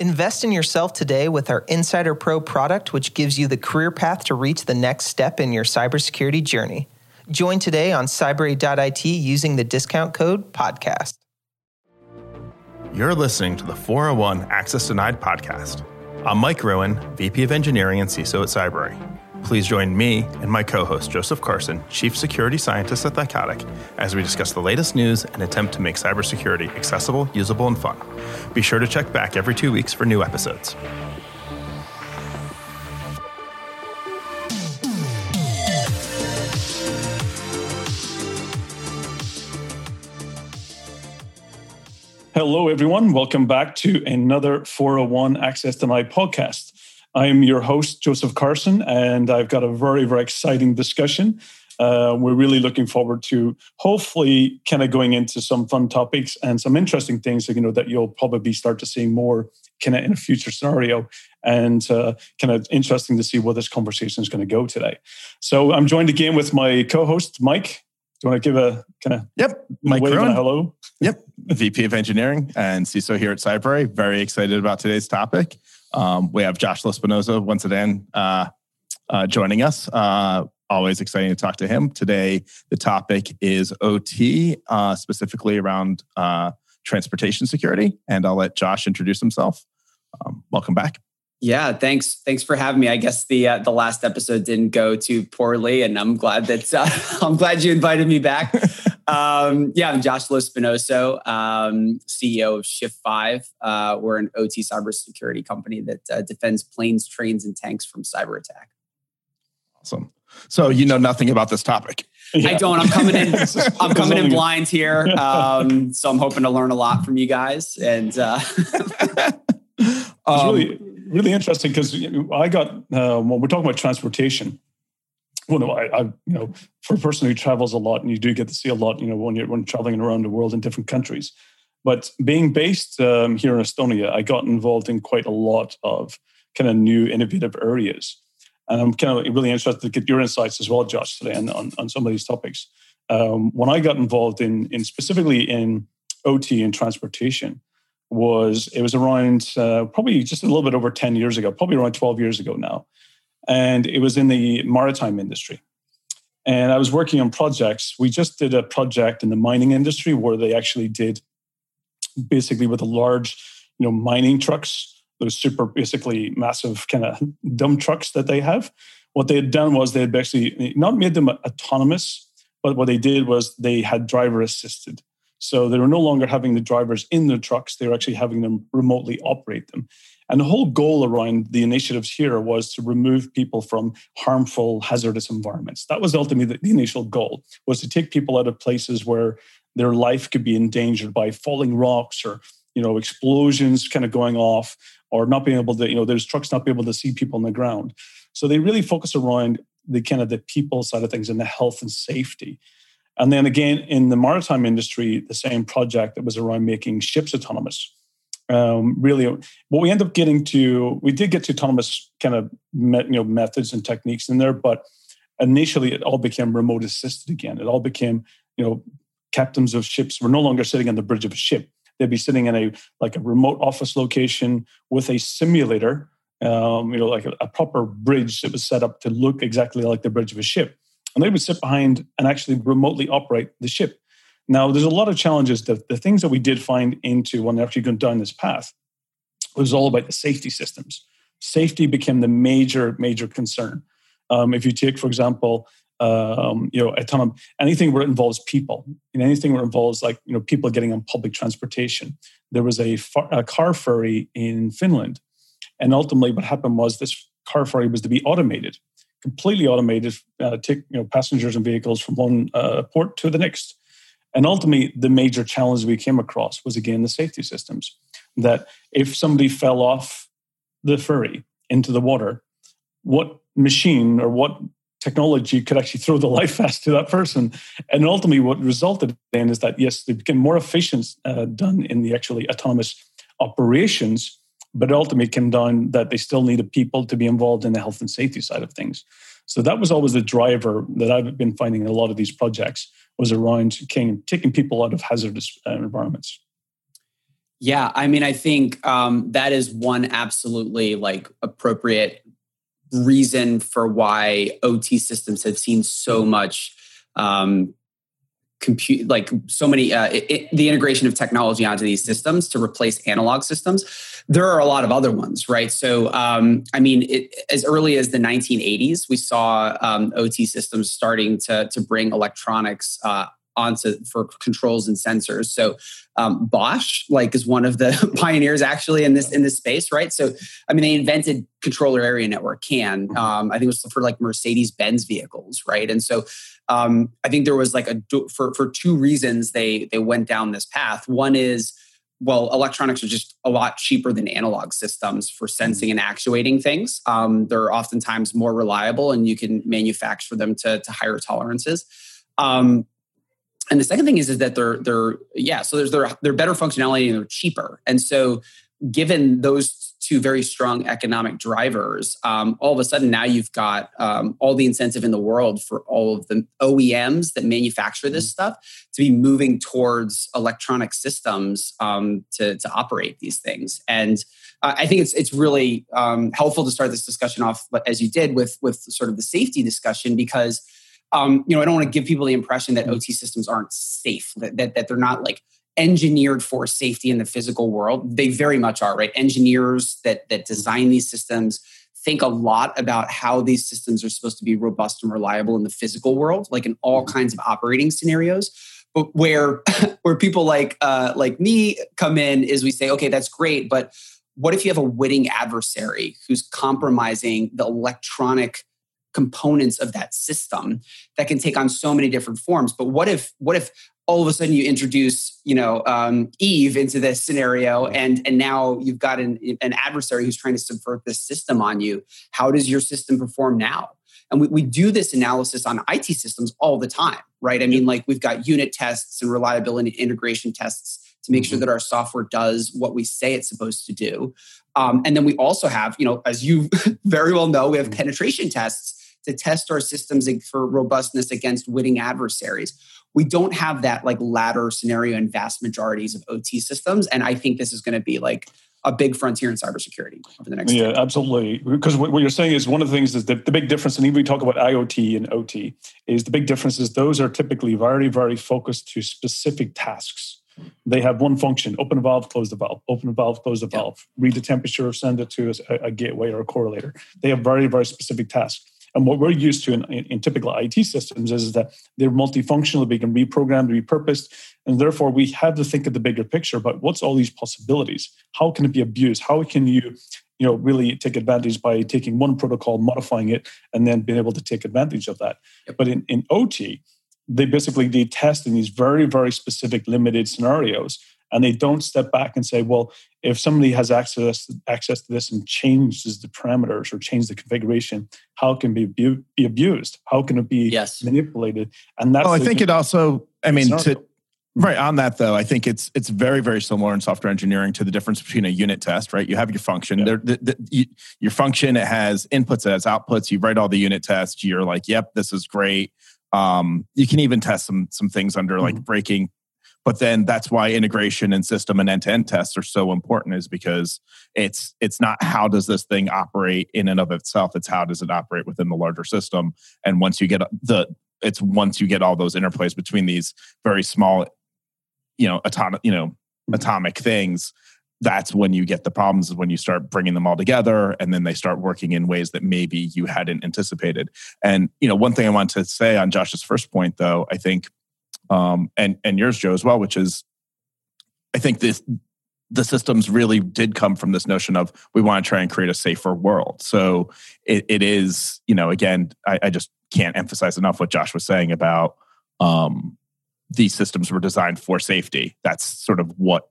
Invest in yourself today with our Insider Pro product, which gives you the career path to reach the next step in your cybersecurity journey. Join today on cybrary.it using the discount code podcast. You're listening to the 401 Access Denied podcast. I'm Mike Gruen, VP of Engineering and CISO at Cybrary. Please join me and my co host, Joseph Carson, Chief Security Scientist at Thycotic, as we discuss the latest news and attempt to make cybersecurity accessible, usable, and fun. Be sure to check back every two weeks for new episodes. Hello, everyone. Welcome back to another 401 Access Denied podcast. I'm your host, Joseph Carson, and I've got a very, very exciting discussion. Uh, we're really looking forward to hopefully kind of going into some fun topics and some interesting things, you know, that you'll probably start to see more kind of in a future scenario and uh, kind of interesting to see where this conversation is going to go today. So I'm joined again with my co-host, Mike. Do you want to give a kind of yep, Mike wave and a hello? Yep, VP of Engineering and CISO here at Cybrary. Very excited about today's topic. Um, we have Josh Lospinoso once again uh, uh, joining us. Uh, always exciting to talk to him. Today, the topic is OT, uh, specifically around uh, transportation security. And I'll let Josh introduce himself. Um, welcome back. Yeah, thanks. Thanks for having me. I guess the uh, the last episode didn't go too poorly, and I'm glad that uh, I'm glad you invited me back. um, yeah, I'm Josh Lospinoso, um, CEO of Shift Five. Uh, we're an OT cybersecurity company that uh, defends planes, trains, and tanks from cyber attack. Awesome. So you know nothing about this topic. Yeah. I don't. I'm coming in. I'm coming in blind here, um, so I'm hoping to learn a lot from you guys. And uh, um, really really interesting because I got uh, when we're talking about transportation. Well, I, I, you know, for a person who travels a lot, and you do get to see a lot, you know, when you're when traveling around the world in different countries. But being based um, here in Estonia, I got involved in quite a lot of kind of new innovative areas, and I'm kind of really interested to get your insights as well, Josh, today on, on, on some of these topics. Um, when I got involved in, in specifically in OT and transportation, was it was around uh, probably just a little bit over 10 years ago, probably around 12 years ago now. And it was in the maritime industry. And I was working on projects. We just did a project in the mining industry where they actually did basically with the large, you know, mining trucks, those super basically massive kind of dump trucks that they have. What they had done was they had actually not made them autonomous, but what they did was they had driver assisted. So they were no longer having the drivers in the trucks, they were actually having them remotely operate them. And the whole goal around the initiatives here was to remove people from harmful, hazardous environments. That was ultimately the, the initial goal, was to take people out of places where their life could be endangered by falling rocks or you know explosions kind of going off or not being able to you know there's trucks not being able to see people on the ground so they really focus around the kind of the people side of things and the health and safety and then again, in the maritime industry, the same project that was around making ships autonomous. Um, really, what we end up getting to, we did get to autonomous kind of you know methods and techniques in there, but initially it all became remote assisted again. It all became you know captains of ships were no longer sitting on the bridge of a ship. They'd be sitting in a like a remote office location with a simulator, um, you know, like a, a proper bridge that was set up to look exactly like the bridge of a ship and they would sit behind and actually remotely operate the ship. Now, there's a lot of challenges. The, the things that we did find into when they're actually going down this path was all about the safety systems. Safety became the major, major concern. Um, if you take, for example, um, you know, a ton of anything where it involves people, and anything where it involves like you know people getting on public transportation. There was a, far- a car ferry in Finland, and ultimately, what happened was this car ferry was to be automated completely automated, uh, take you know passengers and vehicles from one uh, port to the next. And ultimately, the major challenge we came across was again the safety systems. That if somebody fell off the ferry into the water, what machine or what technology could actually throw the life vest to that person? And ultimately, what resulted then is that yes, they became more efficient uh, done in the actually autonomous operations but ultimately came down that they still needed people to be involved in the health and safety side of things. So that was always the driver that I've been finding in a lot of these projects was around taking people out of hazardous uh, environments. Yeah, I mean, I think um, that is one absolutely like appropriate reason for why OT systems have seen so much um, compute like so many uh, it, the integration of technology onto these systems to replace analog systems. There are a lot of other ones right? So um, i mean it, as early as the 1980s we saw um, ot systems starting to, to bring electronics uh, onto for controls and sensors. So um, Bosch, like, is one of the pioneers actually in this in this space, right? So I mean, they invented controller area network CAN. Mm-hmm. Um, I think it was for like Mercedes Benz vehicles, right? And so um, I think there was like a for for two reasons they they went down this path. One is well, electronics are just a lot cheaper than analog systems for sensing and actuating things. Um, they're oftentimes more reliable, and you can manufacture them to, to higher tolerances. Um, and the second thing is, is that they're they're yeah so there's they're, they're better functionality and they're cheaper and so given those two very strong economic drivers um, all of a sudden now you've got um, all the incentive in the world for all of the oems that manufacture this mm-hmm. stuff to be moving towards electronic systems um, to, to operate these things and uh, I think it's it's really um, helpful to start this discussion off as you did with with sort of the safety discussion because um, you know, I don't want to give people the impression that OT systems aren't safe, that, that, that they're not like engineered for safety in the physical world. They very much are, right? Engineers that that design these systems think a lot about how these systems are supposed to be robust and reliable in the physical world, like in all mm-hmm. kinds of operating scenarios. But where where people like uh, like me come in is we say, okay, that's great, but what if you have a witting adversary who's compromising the electronic components of that system that can take on so many different forms. But what if what if all of a sudden you introduce you know um, Eve into this scenario and and now you've got an, an adversary who's trying to subvert this system on you? How does your system perform now? And we, we do this analysis on IT systems all the time, right? I mean, like we've got unit tests and reliability integration tests to make sure mm-hmm. that our software does what we say it's supposed to do. Um, and then we also have, you know, as you very well know, we have mm-hmm. penetration tests to test our systems for robustness against witting adversaries. We don't have that like latter scenario in vast majorities of OT systems. And I think this is going to be like a big frontier in cybersecurity over the next yeah absolutely. Because what you're saying is one of the things is that the big difference and even we talk about iot and ot is the big difference is those are typically very very focused to specific tasks. They have one function open a valve close the valve open a valve close the valve. Read the temperature send it to a, a gateway or a correlator. They have very very specific tasks and what we're used to in, in, in, typical IT systems is that they're multifunctional, they can be programmed, repurposed, and therefore we have to think of the bigger picture about what's all these possibilities. How can it be abused? How can you, you know, really take advantage by taking one protocol, modifying it, and then being able to take advantage of that? Yep. But in, in OT, they basically they test in these very very specific limited scenarios and they don't step back and say, well, if somebody has access access to this and changes the parameters or change the configuration, how can it be, be abused? How can it be yes. manipulated? And that's. Well, I think it also. I mean, to, right on that though, I think it's it's very very similar in software engineering to the difference between a unit test. Right, you have your function. Yeah. There, the, the, you, your function it has inputs, it has outputs. You write all the unit tests. You're like, yep, this is great. Um, you can even test some some things under like mm-hmm. breaking but then that's why integration and system and end-to-end tests are so important is because it's it's not how does this thing operate in and of itself. It's how does it operate within the larger system. And once you get the it's once you get all those interplays between these very small you know atomic you know mm-hmm. atomic things that's when you get the problems is when you start bringing them all together and then they start working in ways that maybe you hadn't anticipated. And you know one thing i want to say on josh's first point though i think um, and and yours, Joe, as well, which is, I think this the systems really did come from this notion of we want to try and create a safer world. So it, it is, you know, again, I, I, just can't emphasize enough what Josh was saying about um, these systems were designed for safety. That's sort of what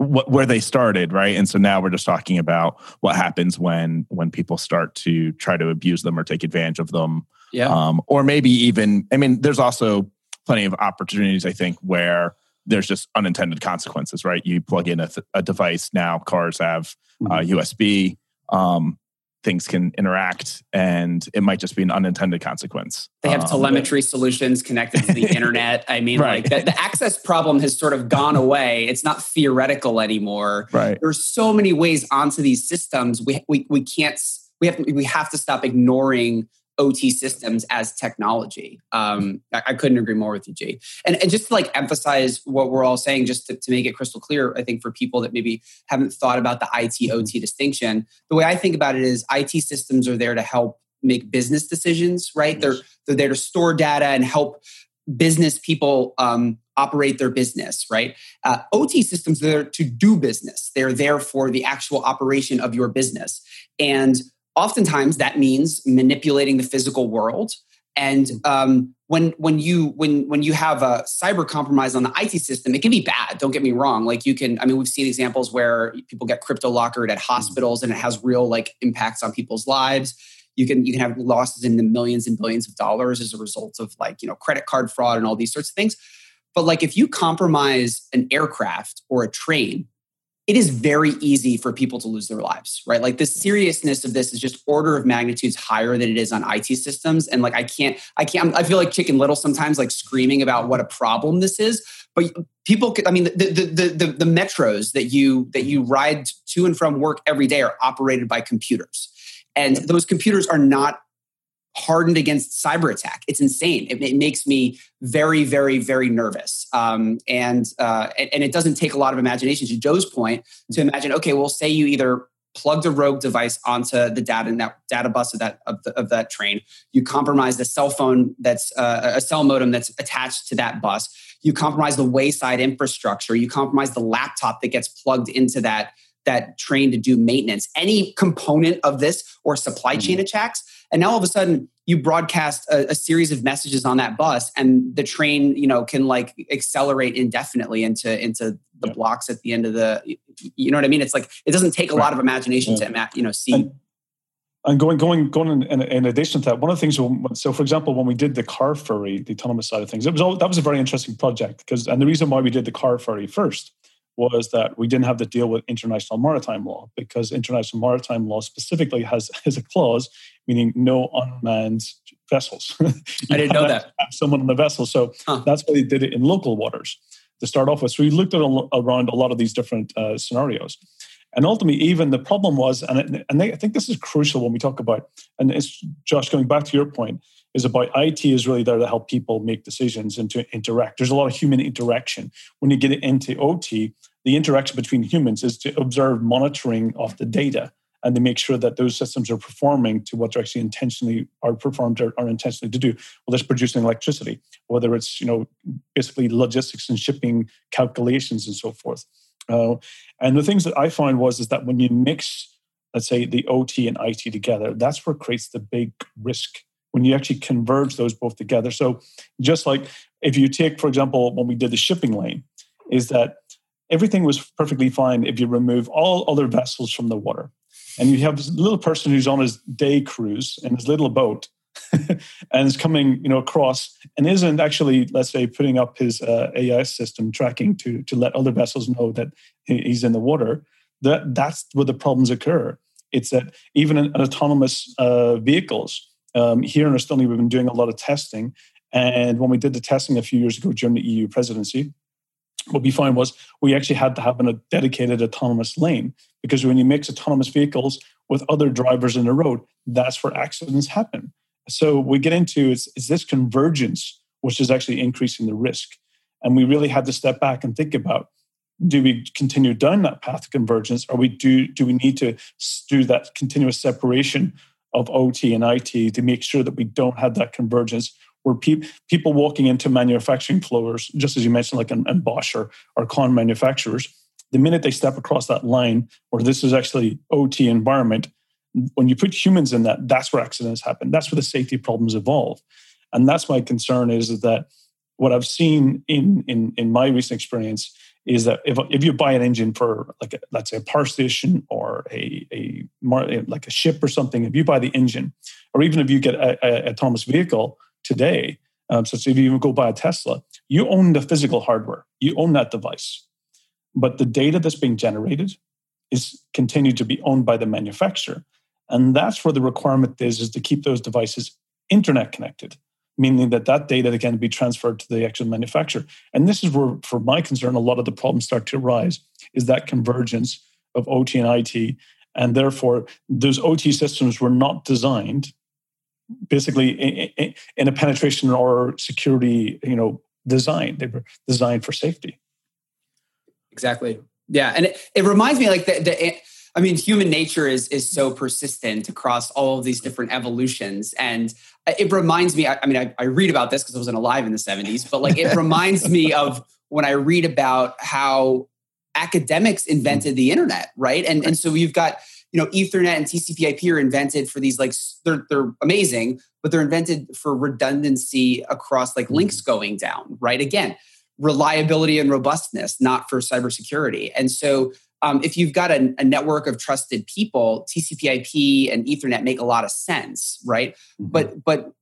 what where they started right and so now we're just talking about what happens when when people start to try to abuse them or take advantage of them yeah um, or maybe even i mean there's also plenty of opportunities, I think, where there's just unintended consequences, right? You plug in a, th- a device now, cars have uh, mm-hmm. USB. Um, things can interact and it might just be an unintended consequence. They have um, telemetry solutions connected to the internet. I mean, right. like the, the, access problem has sort of gone away. It's not theoretical anymore. Right. There's so many ways onto these systems. We, we, we can't, we have, we have to stop ignoring OT systems as technology. Um, I, I, couldn't agree more with you, G. And, and just to like emphasize what we're all saying, just to, to, make it crystal clear, I think for people that maybe haven't thought about the IT OT distinction, the way I think about it is IT systems are there to help make business decisions, right? Yes. They're they're there to store data and help business people um, operate their business, right? Uh, OT systems are there to do business. They're there for the actual operation of your business. And oftentimes that means manipulating the physical world and um, when when you when when you have a cyber compromise on the IT system, it can be bad. Don't get me wrong. Like you can, I mean, we've seen examples where people get crypto lockered at hospitals, and it has real like impacts on people's lives. You can you can have losses in the millions and billions of dollars as a result of like you know credit card fraud and all these sorts of things. But like if you compromise an aircraft or a train, it is very easy for people to lose their lives, right? Like the seriousness of this is just order of magnitudes higher than it is on IT systems. And like I can't, I can't, I feel like Chicken Little sometimes, like screaming about what a problem this is. But people, I mean, the, the the the the metros that you that you ride to and from work every day are operated by computers, and those computers are not hardened against cyber attack. It's insane. It, it makes me very, very, very nervous. Um, and, uh, and it doesn't take a lot of imagination. To Joe's point, to imagine, okay, well, say you either plugged a rogue device onto the data net, data bus of that of, the, of that train. You compromise the cell phone that's uh, a cell modem that's attached to that bus. You compromise the wayside infrastructure. You compromise the laptop that gets plugged into that that train to do maintenance. Any component of this or supply chain mm-hmm. attacks and now all of a sudden you broadcast a, a, series of messages on that bus and the train you know can like accelerate indefinitely into into the yeah. blocks at the end of the you know what i mean it's like it doesn't take a right. lot of imagination yeah. to you know see and, and going going going in, in, in, addition to that one of the things so for example when we did the car ferry the autonomous side of things it was all, that was a very interesting project because and the reason why we did the car ferry first was that we didn't have to deal with international maritime law because international maritime law specifically has, has a clause meaning no unmanned vessels. I didn't know that. someone on the vessel. So huh. that's why they did it in local waters to start off with. So we looked at a, around a lot of these different uh, scenarios. And ultimately, even the problem was, and, and they, I think this is crucial when we talk about, and it's Josh, going back to your point, is about IT is really there to help people make decisions and to interact. There's a lot of human interaction. When you get into OT, the interaction between humans is to observe monitoring of the data and to make sure that those systems are performing to what they're actually intentionally are performed or are intentionally to do. Whether it's producing electricity, whether it's you know basically logistics and shipping calculations and so forth. Uh, and the things that I found was is that when you mix, let's say, the OT and IT together, that's where creates the big risk when you actually converge those both together. So just like if you take, for example, when we did the shipping lane, is that everything was perfectly fine if you remove all other vessels from the water. And you have this little person who's on his day cruise in his little boat and is coming, you know, across and isn't actually, let's say, putting up his uh, AI system tracking to to let other vessels know that he's in the water. That that's where the problems occur. It's that even in, autonomous uh, vehicles um, here in Estonia, we've been doing a lot of testing. And when we did the testing a few years ago during the EU presidency, what we found was we actually had to have a dedicated autonomous lane because when you mix autonomous vehicles with other drivers in the road, that's where accidents happen. So we get into is, is this convergence, which is actually increasing the risk. And we really had to step back and think about do we continue down that path of convergence or we do do we need to do that continuous separation of OT and IT to make sure that we don't have that convergence where pe- people walking into manufacturing floors, just as you mentioned, like in, in Bosch or, or Con manufacturers, the minute they step across that line, where this is actually OT environment, when you put humans in that, that's where accidents happen. That's where the safety problems evolve. And that's my concern is, is that what I've seen in, in, in my recent experience is that if, if you buy an engine for like a, let's say a power station or a, a like a ship or something, if you buy the engine, or even if you get a, a autonomous vehicle, today. Um, so, if you even go buy a Tesla, you own the physical hardware, you own that device. But the data that's being generated is continued to be owned by the manufacturer. And that's where the requirement is, is to keep those devices internet connected, meaning that that data can be transferred to the actual manufacturer. And this is where, for my concern, a lot of the problems start to arise, is that convergence of OT and IT. And therefore, those OT systems were not designed basically in a penetration or security, you know, design. They were designed for safety. Exactly. Yeah, and it, it reminds me like the, the I mean, human nature is is so persistent across all of these different evolutions, and it reminds me. I, I mean, I, I, read about this because I wasn't alive in the '70s, but like it reminds me of when I read about how academics invented the internet, right? And and so you've got you know Ethernet and TCP/IP are invented for these like they're they're amazing, but they're invented for redundancy across like links mm-hmm. going down, right? Again, reliability and robustness, not for cybersecurity. And so, um, if you've got a, a, network of trusted people, TCP/IP and Ethernet make a lot of sense, right? Mm-hmm. But but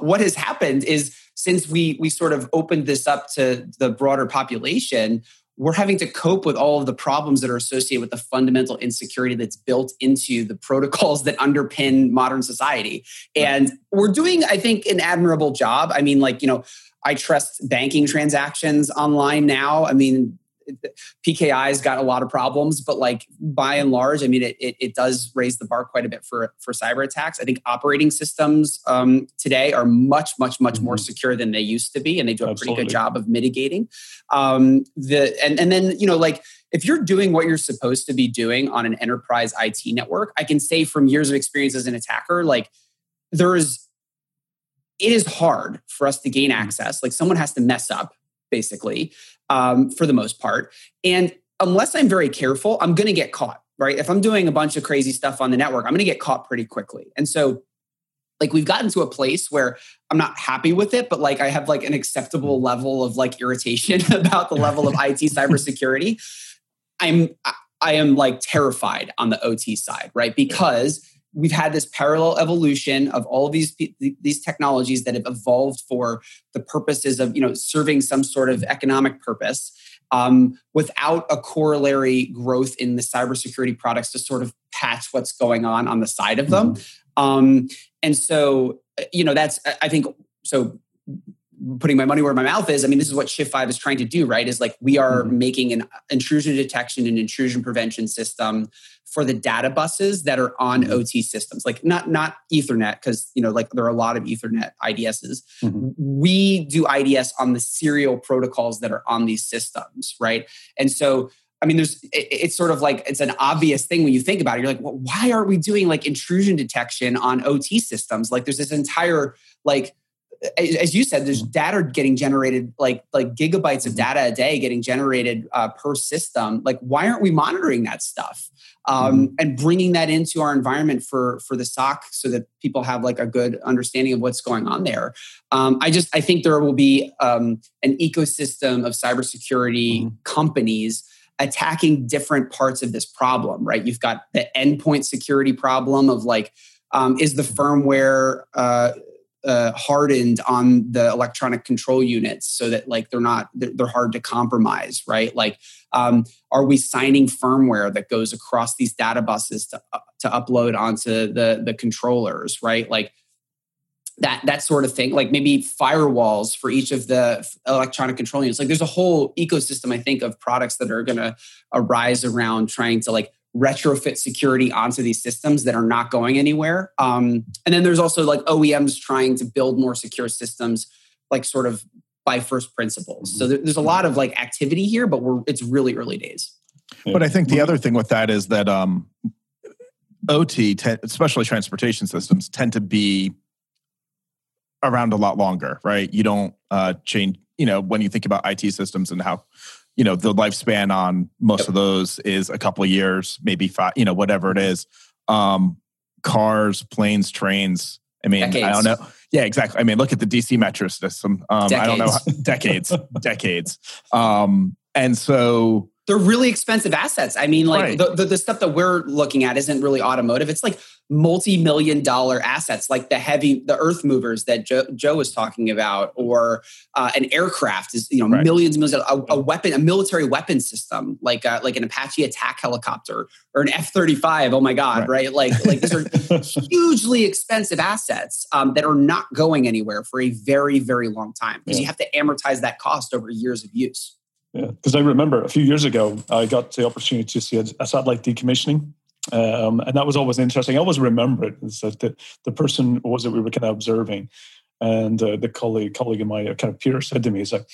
what has happened is since we we sort of opened this up to the broader population, we're having to cope with all of the problems that are associated with the fundamental insecurity that's built into the protocols that underpin modern society. And we're doing, I think, an admirable job. I mean, like, you know, I trust banking transactions online now. I mean, PKI's got a lot of problems, but like by and large, I mean, it, it, it, does raise the bar quite a bit for, for cyber attacks. I think operating systems um, today are much, much, much mm-hmm. more secure than they used to be, and they do a Absolutely. pretty good job of mitigating. Um, the and and then you know like if you're doing what you're supposed to be doing on an enterprise IT network, I can say from years of experience as an attacker, like there is it is hard for us to gain mm. access. Like someone has to mess up, basically, um, for the most part. And unless I'm very careful, I'm going to get caught, right? If I'm doing a bunch of crazy stuff on the network, I'm going to get caught pretty quickly. And so, like, we've gotten to a place where I'm not happy with it, but like, I have like an acceptable level of like irritation about the level of IT cybersecurity. I'm, I am like terrified on the OT side, right? Because we've had this parallel evolution of all of these these technologies that have evolved for the purposes of you know serving some sort of economic purpose um, without a corollary growth in the cybersecurity products to sort of patch what's going on on the side of them mm-hmm. um, and so you know that's i think so putting my money where my mouth is. I mean, this is what Shift 5 is trying to do, right? Is like we are mm-hmm. making an intrusion detection and intrusion prevention system for the data buses that are on mm-hmm. OT systems. Like not not Ethernet, because you know, like there are a lot of Ethernet IDSs. Mm-hmm. We do IDS on the serial protocols that are on these systems, right? And so I mean, there's it's sort of like it's an obvious thing when you think about it. You're like, well, why aren't we doing like intrusion detection on OT systems? Like there's this entire like as you said, there's mm-hmm. data getting generated, like like gigabytes of mm-hmm. data a day getting generated uh, per system. Like, why aren't we monitoring that stuff um, mm-hmm. and bringing that into our environment for for the SOC so that people have like a good understanding of what's going on there? Um, I just I think there will be um, an ecosystem of cybersecurity mm-hmm. companies attacking different parts of this problem. Right? You've got the endpoint security problem of like. Um, is the firmware uh, uh, hardened on the electronic control units so that like they're not they're hard to compromise right? Like um, are we signing firmware that goes across these data buses to, uh, to upload onto the the controllers right? Like that that sort of thing. Like maybe firewalls for each of the electronic control units. Like there's a whole ecosystem i think of products that are going to arise around trying to like retrofit security onto these systems that are not going anywhere. Um, and then there's also like OEMs trying to build more secure systems, like sort of by first principles. So there's a lot of like activity here, but we're it's really early days. But I think the other thing with that is that um, OT, especially transportation systems, tend to be around a lot longer, right? You don't uh, change. You know, when you think about IT systems and how you know the lifespan on most yep. of those is a couple of years maybe five you know whatever it is um cars planes trains i mean decades. i don't know yeah exactly i mean look at the dc metro system um decades. i don't know how, decades decades um and so they're really expensive assets. I mean, like right. the, the, the, stuff that we're looking at isn't really automotive. It's like multi-million dollar assets like the heavy the earth movers that joe, joe was talking about or uh, an aircraft is you know right. millions millions a, a, weapon a military weapon system like uh, like an apache attack helicopter or an f-35 oh my god right, right? like like these are hugely expensive assets um, that are not going anywhere for a very very long time because yeah. you have to amortize that cost over years of use yeah, because I remember a few years ago, I got the opportunity to see a, a satellite decommissioning. Um, and that was always interesting. I always remember it. it. Is that the, the person was that we were kind of observing, and uh, the colleague colleague of mine, kind of Peter, said to me, "He's like,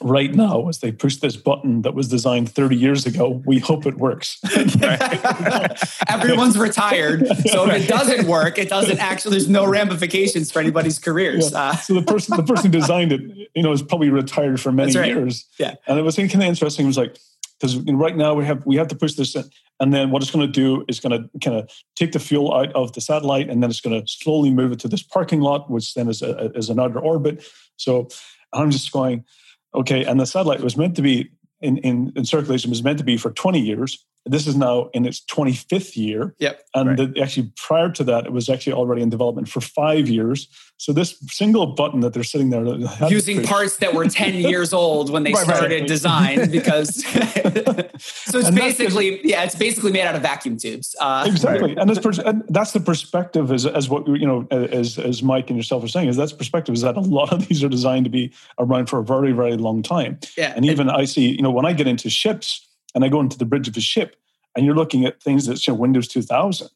right now as they push this button that was designed 30 years ago we hope it works. Everyone's retired so if it doesn't work it doesn't actually there's no ramifications for anybody's careers yeah. uh, so the person the person designed it you know is probably retired for many right. years. Yeah. And it was kind of interesting it was like because right now we have we have to push this in, and then what it's going to do is going to kind of take the fuel out of the satellite and then it's going to slowly move it to this parking lot which then is, a, is another orbit. So i'm just going Okay, and the satellite was meant to be in, in, in circulation was meant to be for 20 years. This is now in its 25th year. Yep. And right. the, actually, prior to that, it was actually already in development for five years. So this single button that they're sitting there using parts that were 10 years old when they right, started right. design because so it's and basically yeah it's basically made out of vacuum tubes uh, exactly and, pers- and, that's the perspective as, as what you know as as mike and yourself are saying is that's perspective is that a lot of these are designed to be around for a very very long time yeah and even i see you know when i get into ships and i go into the bridge of a ship and you're looking at things that you know windows 2000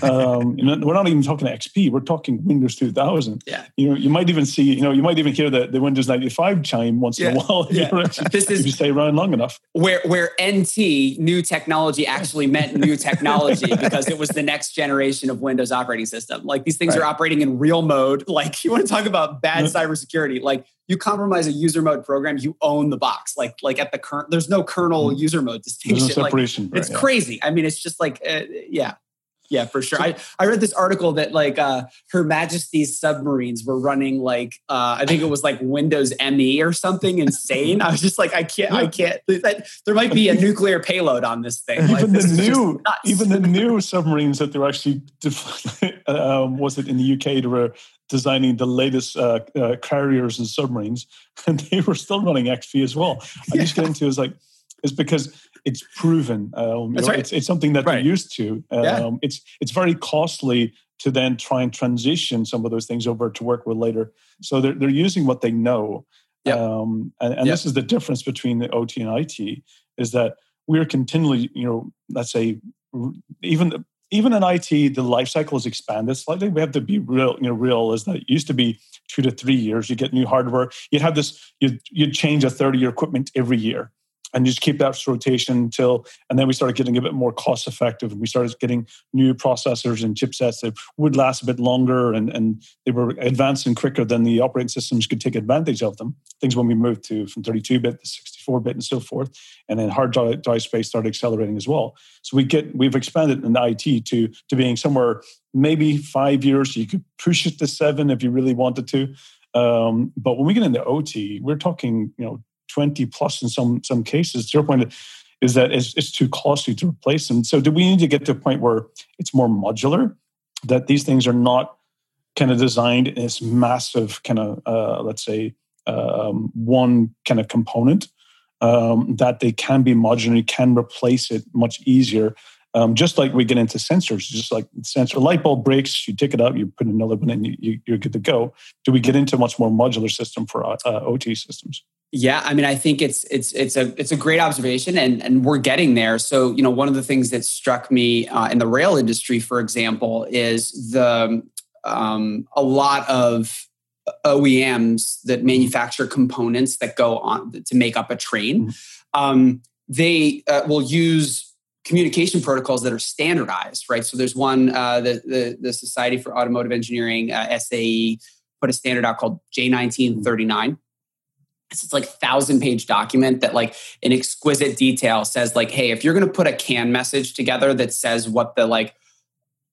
um, we're not even talking XP. We're talking Windows 2000. Yeah. You know, you might even see, you know, you might even hear the, the Windows 95 chime once yeah. in a while. Yeah. this is if you stay around long enough. Where where NT new technology actually meant new technology because it was the next generation of Windows operating system. Like these things right. are operating in real mode. Like you want to talk about bad cybersecurity. Like you compromise a user mode program, you own the box. Like like at the current, there's no kernel mm-hmm. user mode distinction. No separation. Like, it's yeah. crazy. I mean, it's just like uh, yeah. Yeah, for sure. I, I read this article that like uh, Her Majesty's submarines were running like uh, I think it was like Windows ME or something insane. I was just like, I can't, I can't. That, there might be a nuclear payload on this thing. Like, even this the new, even the new submarines that they're actually um, was it in the UK they were designing the latest uh, uh, carriers and submarines, and they were still running XP as well. I yeah. just get into is like it's because it's proven. Um, That's know, right. It's, it's, something that right. they're used to. Um, yeah. It's it's very costly to then try and transition some of those things over to work with later. So they're they're using what they know. Yep. Um, and, and yep. this is the difference between the OT and IT is that we're continually, you know, let's say even even in IT, the life cycle has expanded slightly. We have to be real, you know, real is that it used to be two to three years. You get new hardware. You'd have this, you'd, you'd change a third of your equipment every year and just keep that rotation until and then we started getting a bit more cost effective and we started getting new processors and chipsets that would last a bit longer and, and they were advancing quicker than the operating systems could take advantage of them. Things when we moved to from 32 bit to 64 bit and so forth and then hard drive, drive space started accelerating as well. So we get we've expanded in IT to to being somewhere maybe five years. You could push it to seven if you really wanted to. Um, but when we get into OT, we're talking, you know, 20 plus in some some cases. To your point is that it's, it's too costly to replace them. So do we need to get to a point where it's more modular, that these things are not kind of designed in this massive kind of uh, let's say um, one kind of component um, that they can be modular, you can replace it much easier. Um, just like we get into sensors, just like sensor light bulb breaks, you take it out, you put another one in, you, are good to go. Do we get into a much more modular system for uh, OT systems? Yeah, I mean, I think it's it's it's a it's a great observation, and and we're getting there. So, you know, one of the things that struck me uh, in the rail industry, for example, is the um, a lot of OEMs that manufacture components that go on to make up a train. Mm-hmm. Um, they uh, will use communication protocols that are standardized, right? So, there's one uh, the, the the Society for Automotive Engineering uh, SAE put a standard out called J1939 it's like thousand page document that like in exquisite detail says like hey if you're going to put a can message together that says what the like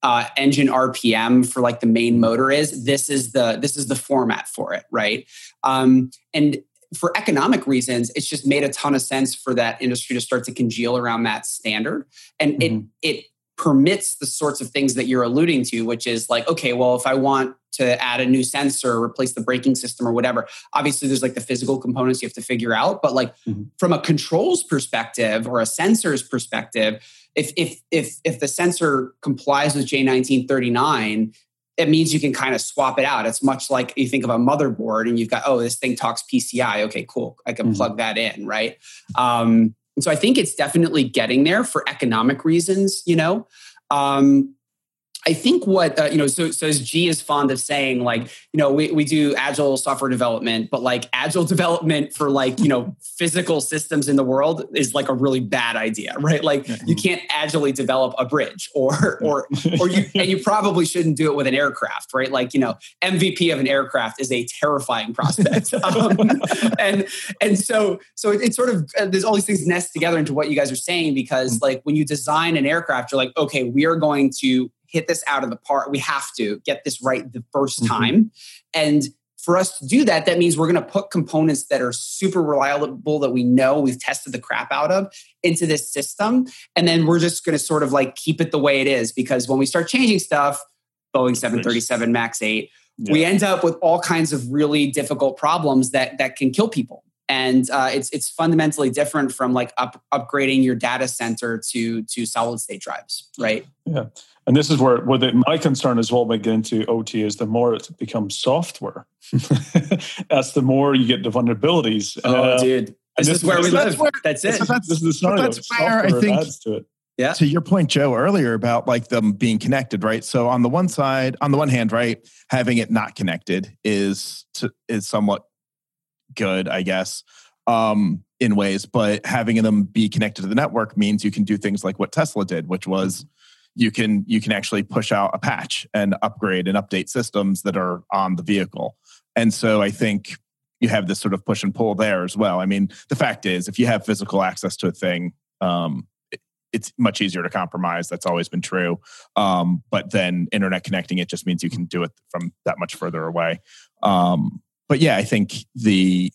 uh, engine rpm for like the main motor is this is the this is the format for it right um, and for economic reasons it's just made a ton of sense for that industry to start to congeal around that standard and mm-hmm. it it permits the sorts of things that you're alluding to, which is like, okay, well, if I want to add a new sensor, or replace the braking system or whatever, obviously there's like the physical components you have to figure out. But like mm-hmm. from a controls perspective or a sensor's perspective, if if if if the sensor complies with J1939, it means you can kind of swap it out. It's much like you think of a motherboard and you've got, oh, this thing talks PCI. Okay, cool. I can mm-hmm. plug that in, right? Um, and so I think it's definitely getting there for economic reasons, you know. Um, I think what uh, you know, so so as G is fond of saying, like you know, we we do agile software development, but like agile development for like you know physical systems in the world is like a really bad idea, right? Like you can't agilely develop a bridge, or or or you and you probably shouldn't do it with an aircraft, right? Like you know, MVP of an aircraft is a terrifying prospect, um, and and so so it, it's sort of uh, there's all these things nest together into what you guys are saying because mm. like when you design an aircraft, you're like, okay, we are going to hit this out of the park. We have to get this right the 1st mm-hmm. time. And for us to do that, that means we're going to put components that are super reliable that we know we've tested the crap out of into this system. And then we're just going to sort of like keep it the way it is because when we start changing stuff, Boeing 737 MAX 8, yeah. we end up with all kinds of really difficult problems that that can kill people and uh, it's it's fundamentally different from like up, upgrading your data center to to solid state drives right yeah and this is where, where the, my concern as well by getting into OT is the more it becomes software, that's the more you get the vulnerabilities. Oh, uh, dude. This, this is where we live. Where, that's it. that's, this is the scenario. That's fair, I think. To it. Yeah. To your point, Joe, earlier about like them being connected, right? So on the one side, on the one hand, right, having it not connected is to, is somewhat good, I guess, um, in ways. But having them be connected to the network means you can do things like what Tesla did, which was you can you can actually push out a patch and upgrade and update systems that are on the vehicle. And so I think you have this sort of push and pull there as well. I mean, the fact is, if you have physical access to a thing, um, it, it's much easier to compromise. That's always been true. Um, but then internet connecting it just means you can do it from that much further away. Um, but yeah, I think the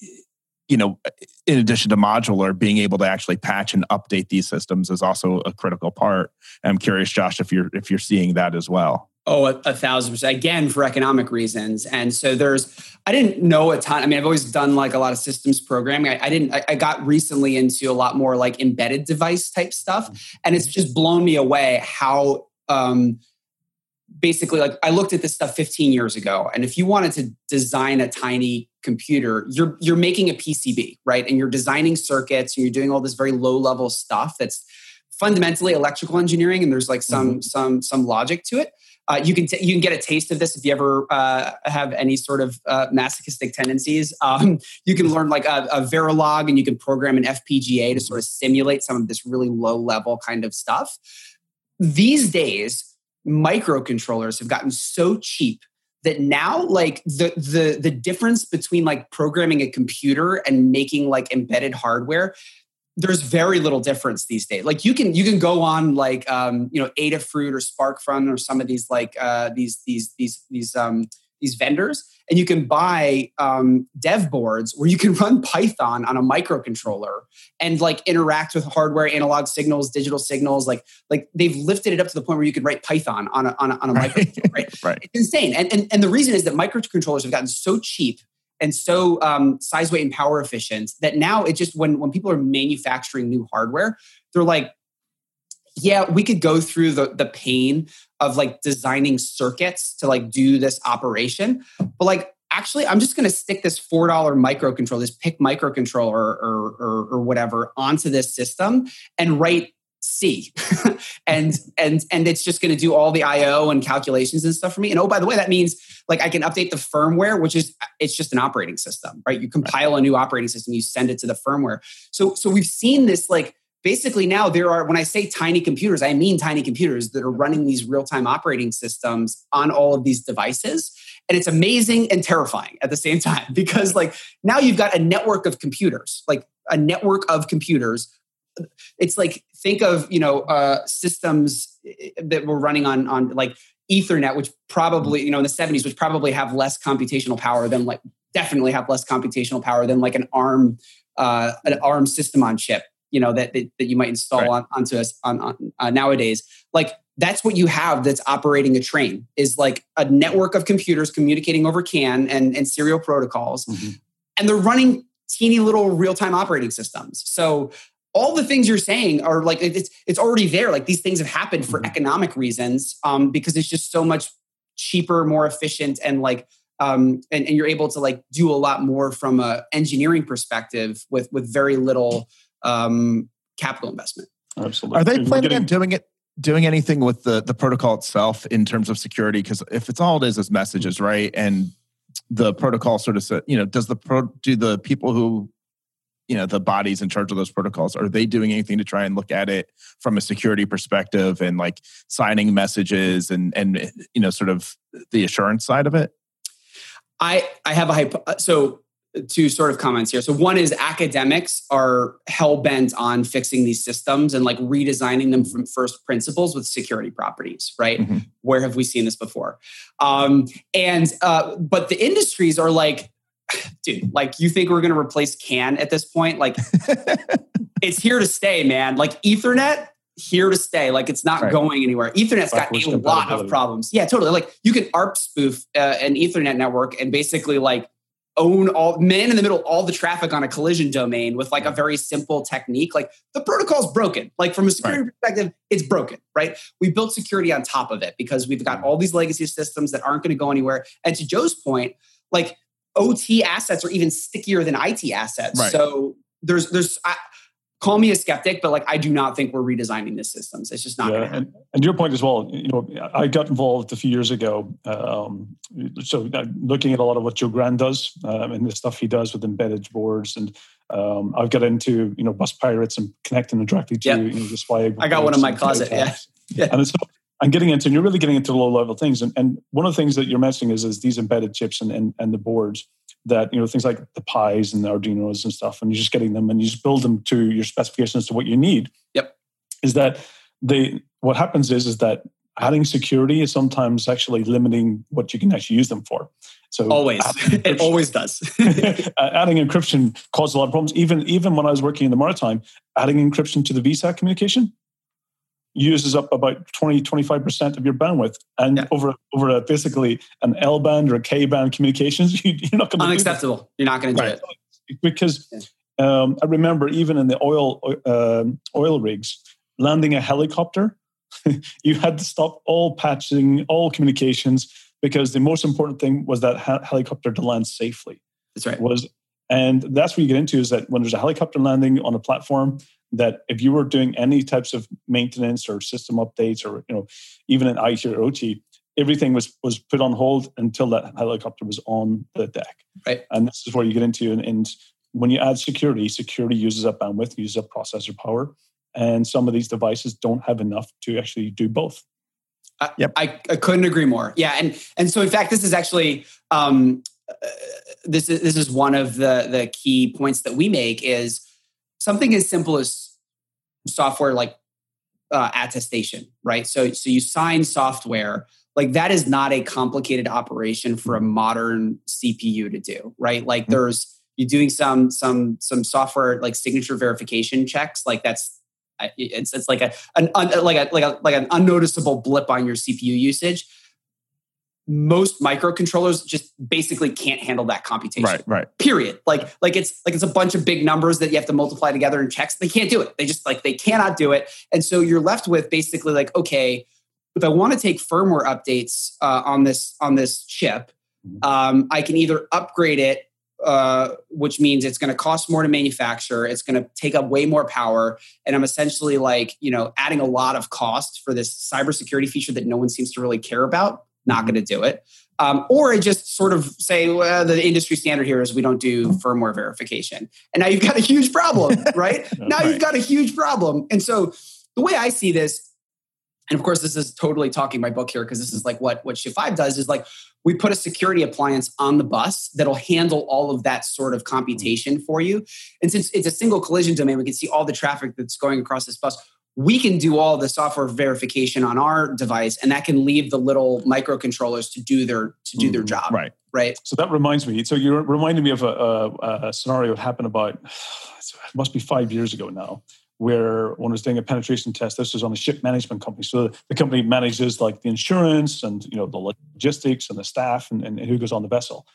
you know, in addition to modular, being able to actually patch and update these systems is also a critical part. I'm curious, Josh, if you're if you're seeing that as well. Oh, a, a, thousand percent. Again, for economic reasons. And so there's, I didn't know a ton. I mean, I've always done like a lot of systems programming. I, I didn't, I, I, got recently into a lot more like embedded device type stuff. And it's just blown me away how um, basically like I looked at this stuff 15 years ago. And if you wanted to design a tiny computer, you're you're making a PCB, right? And you're designing circuits and you're doing all this very low level stuff that's fundamentally electrical engineering and there's like some mm-hmm. some some logic to it. Uh, you can t- you can get a taste of this if you ever uh, have any sort of uh, masochistic tendencies. Um, you can learn like a, a, Verilog and you can program an FPGA to sort of simulate some of this really low level kind of stuff. These days, microcontrollers have gotten so cheap that now like the the the difference between like programming a computer and making like embedded hardware there's very little difference these days. Like you can you can go on like um you know adafruit or sparkfun or some of these like uh these these these these um these vendors and you can buy um, dev boards where you can run python on a microcontroller and like interact with hardware analog signals digital signals like like they've lifted it up to the point where you could write python on a, on a, on a microcontroller right? right. It's insane. And, and and the reason is that microcontrollers have gotten so cheap and so um, size weight and power efficient that now it just when when people are manufacturing new hardware they're like yeah, we could go through the, the pain of like designing circuits to like do this operation. But like, actually, I'm just going to stick this $4 microcontroller, this PIC microcontroller or, or, or whatever onto this system and write C. and and and it's just going to do all the IO and calculations and stuff for me. And oh, by the way, that means like I can update the firmware, which is it's just an operating system, right? You compile a new operating system, you send it to the firmware. So so we've seen this like basically now there are when i say tiny computers i mean tiny computers that are running these real-time operating systems on all of these devices. And it's amazing and terrifying at the same time because like now you've got a network of computers like a network of computers. It's like think of you know uh, systems eh, that were running on on like ethernet which probably you know in the 70s which probably have less computational power than like definitely have less computational power than like an arm uh, an arm system on chip you know that that, that you might install right. on, onto us on, on uh, nowadays like that's what you have that's operating a train is like a network of computers communicating over CAN and, and serial protocols. Mm-hmm. And they're running teeny little real-time operating systems. So all the things you're saying are like it's it's already there. Like these things have happened for mm-hmm. economic reasons um, because it's just so much cheaper, more efficient, and like um, and, and you're able to like do a lot more from a engineering perspective with with very little um, capital investment. Absolutely. Are they planning getting- on doing it doing anything with the the protocol itself in terms of security? Because if it's all it is is messages, right? And the protocol sort of said, you know, does the pro do the people who you know the bodies in charge of those protocols are they doing anything to try and look at it from a security perspective and like signing messages and and you know sort of the assurance side of it i i have a hypo so two sort of comments here. So one is academics are hell bent on fixing these systems and like redesigning them from first principles with security properties, right? Mm-hmm. Where have we seen this before? Um, and uh, but the industries are like, dude, like you think we're going to replace CAN at this point? Like it's here to stay, man. Like Ethernet. Here to stay, like it's not right. going anywhere. Ethernet's got a lot of problems. Yeah, totally. Like you can ARP spoof uh, an Ethernet network and basically like own all man in the middle all the traffic on a collision domain with like a very simple technique like the protocol's broken. Like from a security right. perspective it's broken right? We built security on top of it because we've got mm. all these legacy systems that aren't going to go anywhere. And to joe's point like ot assets are even stickier than it assets. Right. so there's there's I, call me a skeptic, but like I do not think we're redesigning the systems. It's just not. Yeah, and, and your point as well. You know, I got involved a few years ago. Um, so uh, looking at a lot of what Joe Grand does um, and the stuff he does with embedded boards, and um, I've got into you know bus pirates and connecting them directly to yep. you know. I got one in my closet. Yeah. yeah. And it's I'm getting into, and you're really getting into low level things. And, and one of the things that you're mentioning is, is these embedded chips and, and, and the boards that you know things like the Pis and the Arduinos and stuff, and you're just getting them and you just build them to your specifications to what you need. Yep. Is that they? What happens is is that adding security is sometimes actually limiting what you can actually use them for. So always, it always does. adding encryption caused a lot of problems. Even even when I was working in the maritime, adding encryption to the VSAT communication uses up about 20 25% of your bandwidth. And yeah. over over a, basically an l band or a k band communications you, are not going to be unacceptable. You're not going to do it. Because um, i remember even in the oil uh, oil rigs landing a helicopter you had to stop all patching all communications because the most important thing was that ha- helicopter to land safely. That's right. Was and that's where you get into is that when there's a helicopter landing on a platform that if you were doing any types of maintenance or system updates or you know even in IT or OT, everything was was put on hold until that helicopter was on the deck. Right. And this is where you get into and, and when you add security, security uses up bandwidth, uses up processor power, and some of these devices don't have enough to actually do both. Uh, yep. I, I couldn't agree more. Yeah, and and so in fact, this is actually um, uh, this is this is one of the the key points that we make is something as simple as software like uh, attestation, right? So, so you sign software like that is not a complicated operation for a modern CPU to do, right? Like mm-hmm. there's you're doing some some some software like signature verification checks, like that's it's it's like a an like a like a like an unnoticeable blip on your CPU usage most microcontrollers just basically can't handle that computation. Right, right. Period. Like, like it's like it's a bunch of big numbers that you have to multiply together in checks. They can't do it. They just like they cannot do it. And so you're left with basically like, okay, if I want to take firmware updates uh, on this on this chip, mm-hmm. um, I can either upgrade it, uh, which means it's going to cost more to manufacture. It's going to take up way more power, and I'm essentially like you know adding a lot of cost for this cybersecurity feature that no one seems to really care about not mm-hmm. going to do it. Um, or I just sort of say, well, the industry standard here is we don't do firmware verification. And now you've got a huge problem, right? now right. you've got a huge problem. And so the way I see this, and of course, this is totally talking my book here because this is like what, what Shift5 does is like we put a security appliance on the bus that'll handle all of that sort of computation for you. And since it's a single collision domain, we can see all the traffic that's going across this bus we can do all the software verification on our device and that can leave the little microcontrollers to do their to do their mm-hmm. job right right so that reminds me so you're reminding me of a, a, a scenario that happened about it must be five years ago now where one was doing a penetration test. This was on a ship management company. So the company manages like the insurance and you know the logistics and the staff and, and who goes on the vessel.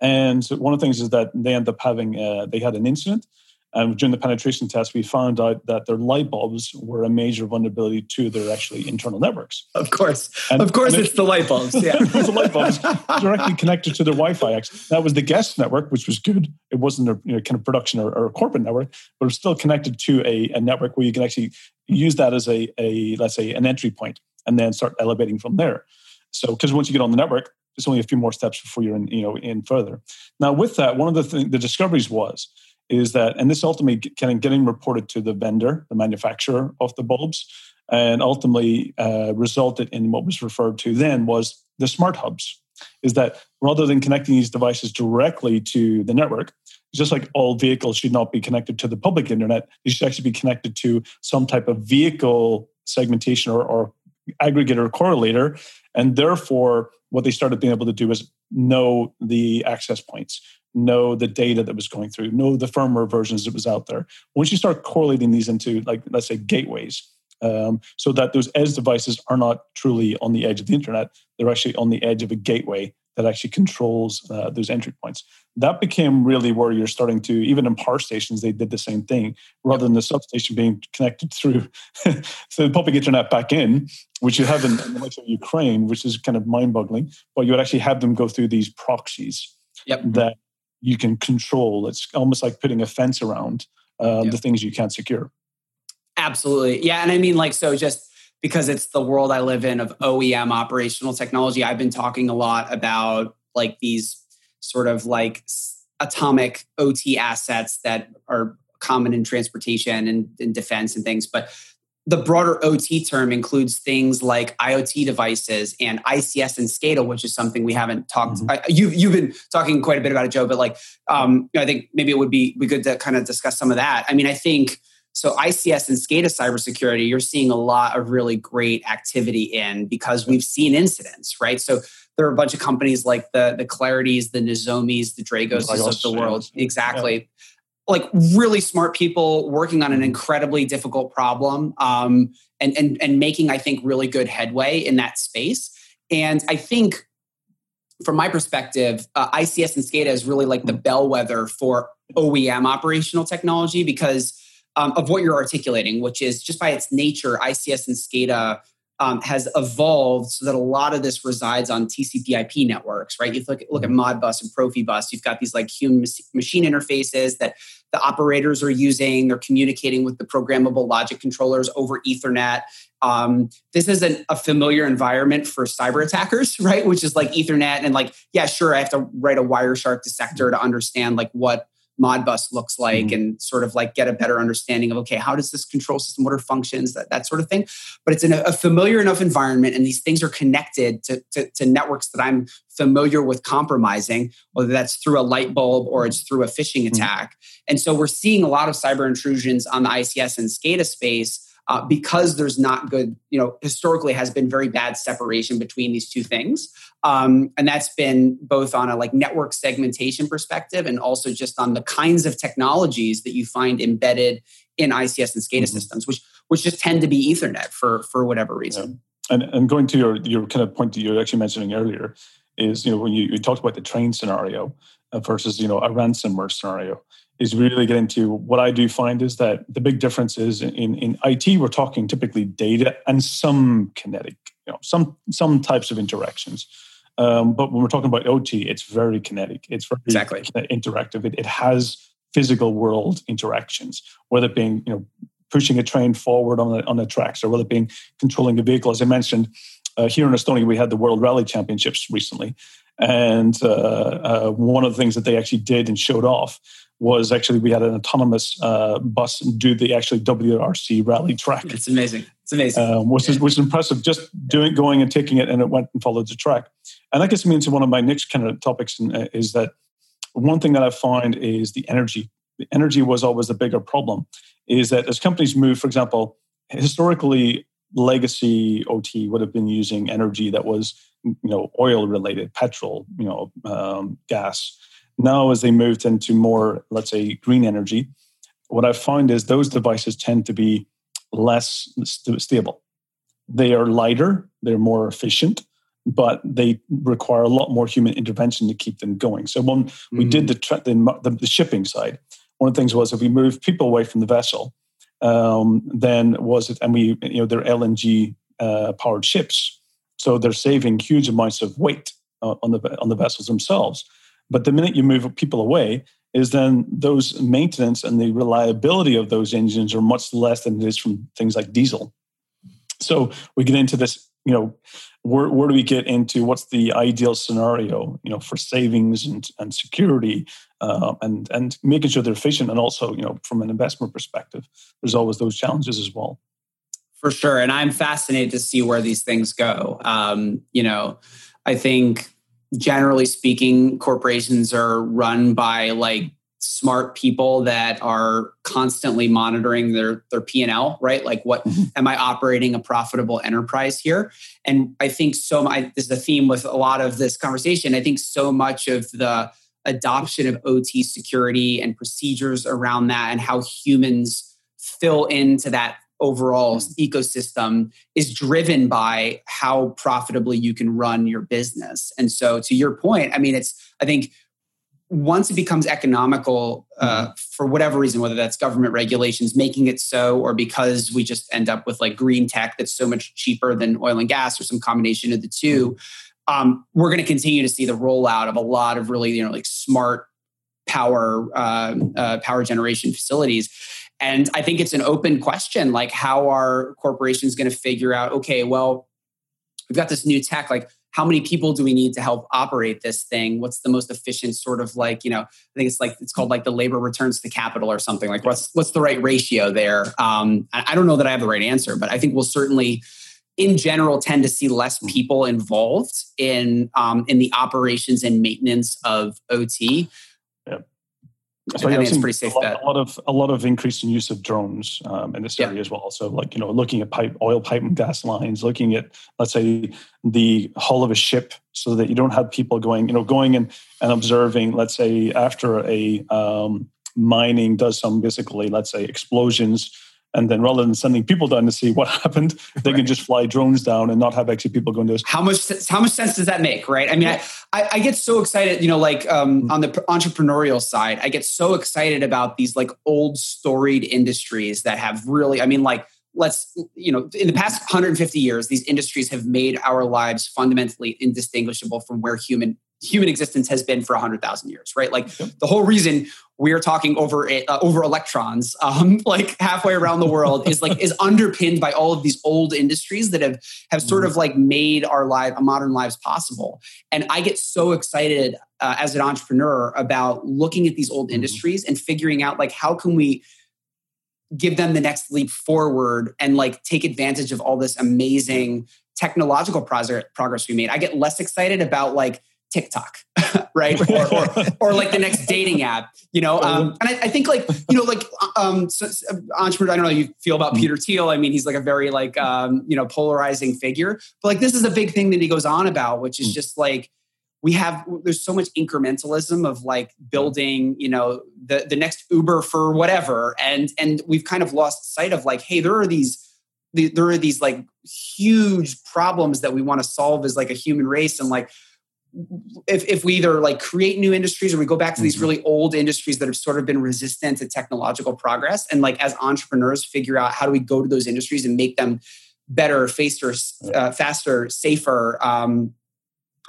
And one of the things is that they end up having uh, they had an incident and during the penetration test, we found out that their light bulbs were a major vulnerability to their actually internal networks. Of course, and, of course, it's it, the light bulbs. Yeah, it was the light bulbs directly connected to their Wi-Fi. That was the guest network, which was good. It wasn't a you know, kind of production or, or, corporate network, but it was still connected to a, a network where you can actually use that as a, a let's say an entry point, and then start elevating from there. So, because once you get on the network, it's only a few more steps before you're in, you know, in further. Now, with that, one of the th- the discoveries was is that, and this ultimately of getting reported to the vendor, the manufacturer of the bulbs, and ultimately uh, resulted in what was referred to then was the smart hubs. Is that rather than connecting these devices directly to the network, just like all vehicles should not be connected to the public internet, they should actually be connected to some type of vehicle segmentation or, or aggregator correlator. And therefore, what they started being able to do is know the access points know the data that was going through, know the firmware versions that was out there. Once you start correlating these into, like, let's say, gateways, um, so that those edge devices are not truly on the edge of the internet, they're actually on the edge of a gateway that actually controls uh, those entry points. That became really where you're starting to, even in power stations, they did the same thing. Rather than the substation being connected through so the public internet back in, which you have in, in the likes of Ukraine, which is kind of mind boggling, but you would actually have them go through these proxies yep. that you can control. It's almost like putting a fence around uh, yeah. the things you can't secure. Absolutely. Yeah. And I mean, like, so just because it's the world I live in of OEM operational technology, I've been talking a lot about like these sort of like atomic OT assets that are common in transportation and, and defense and things. But the broader OT term includes things like IoT devices and ICS and SCADA, which is something we haven't talked. Mm-hmm. I, you've you've been talking quite a bit about it, Joe. But like, um, I think maybe it would be be good to kind of discuss some of that. I mean, I think so. ICS and SCADA cybersecurity, you're seeing a lot of really great activity in because we've seen incidents, right? So there are a bunch of companies like the the Claroties, the Nozomis, the Dragos of the world, exactly. Yeah like really smart people working on an mm-hmm. incredibly difficult problem um, and, and, and making, I think, really good headway in that space. And I think from my perspective, uh, ICS and SCADA is really like the mm-hmm. bellwether for OEM operational technology because um, of what you're articulating, which is just by its nature, ICS and SCADA um, has evolved so that a lot of this resides on TCP/IP networks, right? You look, look at mm-hmm. Modbus and Profibus. You've got these like human machine interfaces that the operators are using. They're communicating with the programmable logic controllers over Ethernet. Um, this is an, a familiar environment for cyber attackers, right? Which is like Ethernet and like, yeah, sure, I have to write a Wireshark dissector to understand like what Modbus looks like mm-hmm. and sort of like get a better understanding of okay, how does this control system, what are functions, that, that sort of thing. But it's in a, a familiar enough environment, and these things are connected to, to, to, networks that I'm familiar with compromising, whether that's through a light bulb or it's through a phishing mm-hmm. attack. Mm-hmm. And so we're seeing a lot of cyber intrusions on the ICS and SCADA space uh, because there's not good, you know, historically has been very bad separation between these two things. Um, and that's been both on a like network segmentation perspective and also just on the kinds of technologies that you find embedded in ICS and SCADA mm-hmm. systems, which which just tend to be Ethernet for for whatever reason. Yeah. And and going to your your kind of point that you were actually mentioning earlier is you know when you, you talked about the train scenario uh, versus you know a ransomware scenario is really getting to what I do find is that the big difference is in, in IT, we're talking typically data and some kinetic, you know, some some types of interactions. Um, but when we're talking about OT, it's very kinetic. It's very exactly. interactive. It, it has physical world interactions, whether it being you know pushing a train forward on the on the tracks or whether it being controlling a vehicle. As I mentioned, uh, here in Estonia, we had the World Rally Championships recently, and uh, uh, one of the things that they actually did and showed off was actually we had an autonomous uh, bus do the actually WRC rally track. It's amazing. It's amazing. Um, which is which is impressive. Just doing going and taking it, and it went and followed the track. And that gets me into one of my next kind of topics, uh, is that one thing that I find is the energy. The energy was always the bigger problem. Is that as companies move, for example, historically legacy OT would have been using energy that was you know oil related, petrol, you know, um, gas now, as they moved into more, let's say, green energy, what I find is those devices tend to be less st- stable. They are lighter, they're more efficient, but they require a lot more human intervention to keep them going. So when mm-hmm. we did the, tra- the, the, the shipping side, one of the things was if we move people away from the vessel, um, then was it, and we, you know, they're LNG uh, powered ships, so they're saving huge amounts of weight uh, on the on the vessels themselves. But the minute you move people away, is then those maintenance and the reliability of those engines are much less than it is from things like diesel. So we get into this, you know, where, where do we get into what's the ideal scenario, you know, for savings and, and security uh, and, and making sure they're efficient. And also, you know, from an investment perspective, there's always those challenges as well. For sure. And I'm fascinated to see where these things go. Um, you know, I think generally speaking, corporations are run by like smart people that are constantly monitoring their their P&L, right? Like what mm-hmm. am I operating a profitable enterprise here? And I think so this is the theme with a lot of this conversation. I think so much of the adoption of OT security and procedures around that and how humans fill into that overall mm-hmm. ecosystem is driven by how profitably you can run your business. And so, to your point, I mean, it's, I think, once it becomes economical uh, mm-hmm. for whatever reason, whether that's government regulations making it so, or because we just end up with like green tech that's so much cheaper than oil and gas, or some combination of the 2 mm-hmm. um, we're going to continue to see the rollout of a lot of really, you know, like smart power uh, uh, power generation facilities. And I think it's an open question like, how are corporations going to figure out, okay, well, we've got this new tech, like, how many people do we need to help operate this thing? What's the most efficient sort of like, you know, I think it's like, it's called like the labor returns to capital or something. Like, what's, what's the right ratio there? Um, I don't know that I have the right answer, but I think we'll certainly, in general tend to see less people involved in um, in the operations and maintenance of OT. So yeah, I, think it's pretty safe a lot, bet. A lot of a lot of increase in use of drones um, in this area yeah. as well. So like you know, looking at pipe, oil pipe and gas lines, looking at let's say the hull of a ship, so that you don't have people going, you know, going and and observing. Let's say after a um, mining does some basically, let's say explosions and then rather than sending people down to see what happened, they right. can just fly drones down and not have actually people going to this. How much how much sense does that make, right? I mean, I, I, I get so excited, you know, like um, mm-hmm. on the entrepreneurial side, I get so excited about these like old storied industries that have really, I mean, like let's you know in the past 150 years these industries have made our lives fundamentally indistinguishable from where human human existence has been for 100,000 years, right? Like yep. the whole reason we're talking over uh, over electrons, um, like halfway around the world, is like is underpinned by all of these old industries that have have sort mm. of like made our life, modern lives possible. And I get so excited uh, as an entrepreneur about looking at these old mm. industries and figuring out like how can we give them the next leap forward and like take advantage of all this amazing technological progress we made. I get less excited about like TikTok, right? or, or, or, like the next dating app, you know? Um, and I, I, think like, you know, like um, so, entrepreneur, I don't know how you feel about mm-hmm. Peter Thiel. I mean, he's like a very like, um, you know, polarizing figure, but like, this is a big thing that he goes on about, which is mm. just like, we have, there's so much incrementalism of like building, you know, the, the next Uber for whatever. And, and we've kind of lost sight of like, Hey, there are these, there are these like huge problems that we want to solve as like a human race and like if, if we either like create new industries or we go back to these mm-hmm. really old industries that have sort of been resistant to technological progress and like as entrepreneurs figure out how do we go to those industries and make them better faster uh, faster safer um,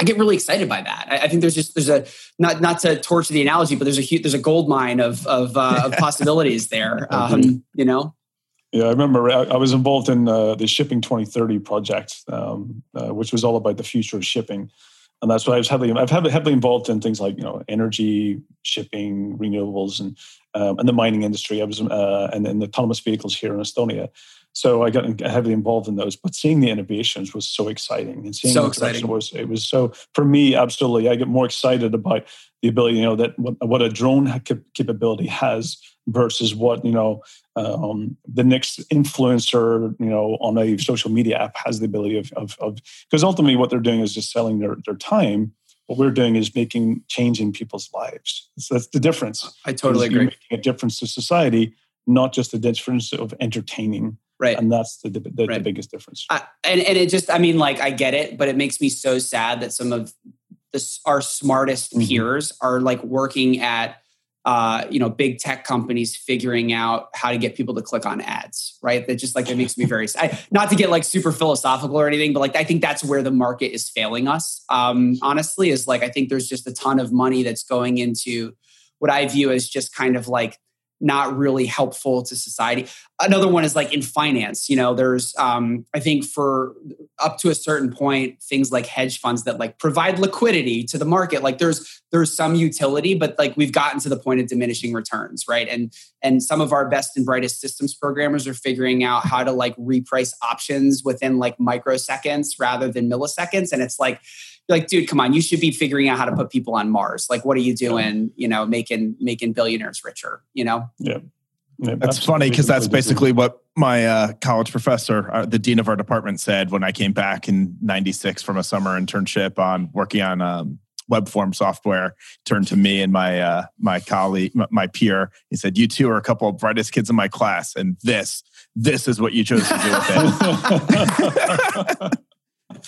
I get really excited by that. I, I, think there's just there's a not not to torture the analogy, but there's a huge, there's a gold mine of of, uh, of possibilities there. Um, you know. Yeah, I remember I, I was involved in uh, the Shipping 2030 project, um, uh, which was all about the future of shipping and that's why I was heavily I've heavily, heavily involved in things like you know energy, shipping, renewables, and um, and the mining industry. I was uh, and in the autonomous vehicles here in Estonia. So I got heavily involved in those. But seeing the innovations was so exciting, and seeing so exciting was it was so for me absolutely. I get more excited about the ability, you know, that what, what a drone capability has versus what you know um, the next influencer you know on a social media app has the ability of of because ultimately what they're doing is just selling their their time what we're doing is making change in people's lives so that's the difference i totally agree making a difference to society not just the difference of entertaining. Right. And that's the, the, right. the biggest difference. Uh, and, and it just, I mean, like, I get it, but it makes me so sad that some of the, our smartest mm-hmm. peers are like working at, uh, you know, big tech companies figuring out how to get people to click on ads, right? That just like it makes me very I, not to get like super philosophical or anything, but like I think that's where the market is failing us. Um, honestly, is like I think there's just a ton of money that's going into what I view as just kind of like not really helpful to society. Another one is like in finance, you know, there's, um, I think for up to a certain point, things like hedge funds that like provide liquidity to the market, like there's, there's some utility, but like we've gotten to the point of diminishing returns, right? And, and some of our best and brightest systems programmers are figuring out how to like reprice options within like microseconds rather than milliseconds. And it's like, like, dude, come on, you should be figuring out how to put people on Mars. Like, what are you doing? You know, making making billionaires richer. You know. Yeah. yeah that's funny because that's basically what my uh, college professor, uh, the dean of our department, said when I came back in '96 from a summer internship on working on um, web form software. Turned to me and my uh, my colleague, my peer. He said, "You two are a couple of brightest kids in my class, and this this is what you chose to do with it."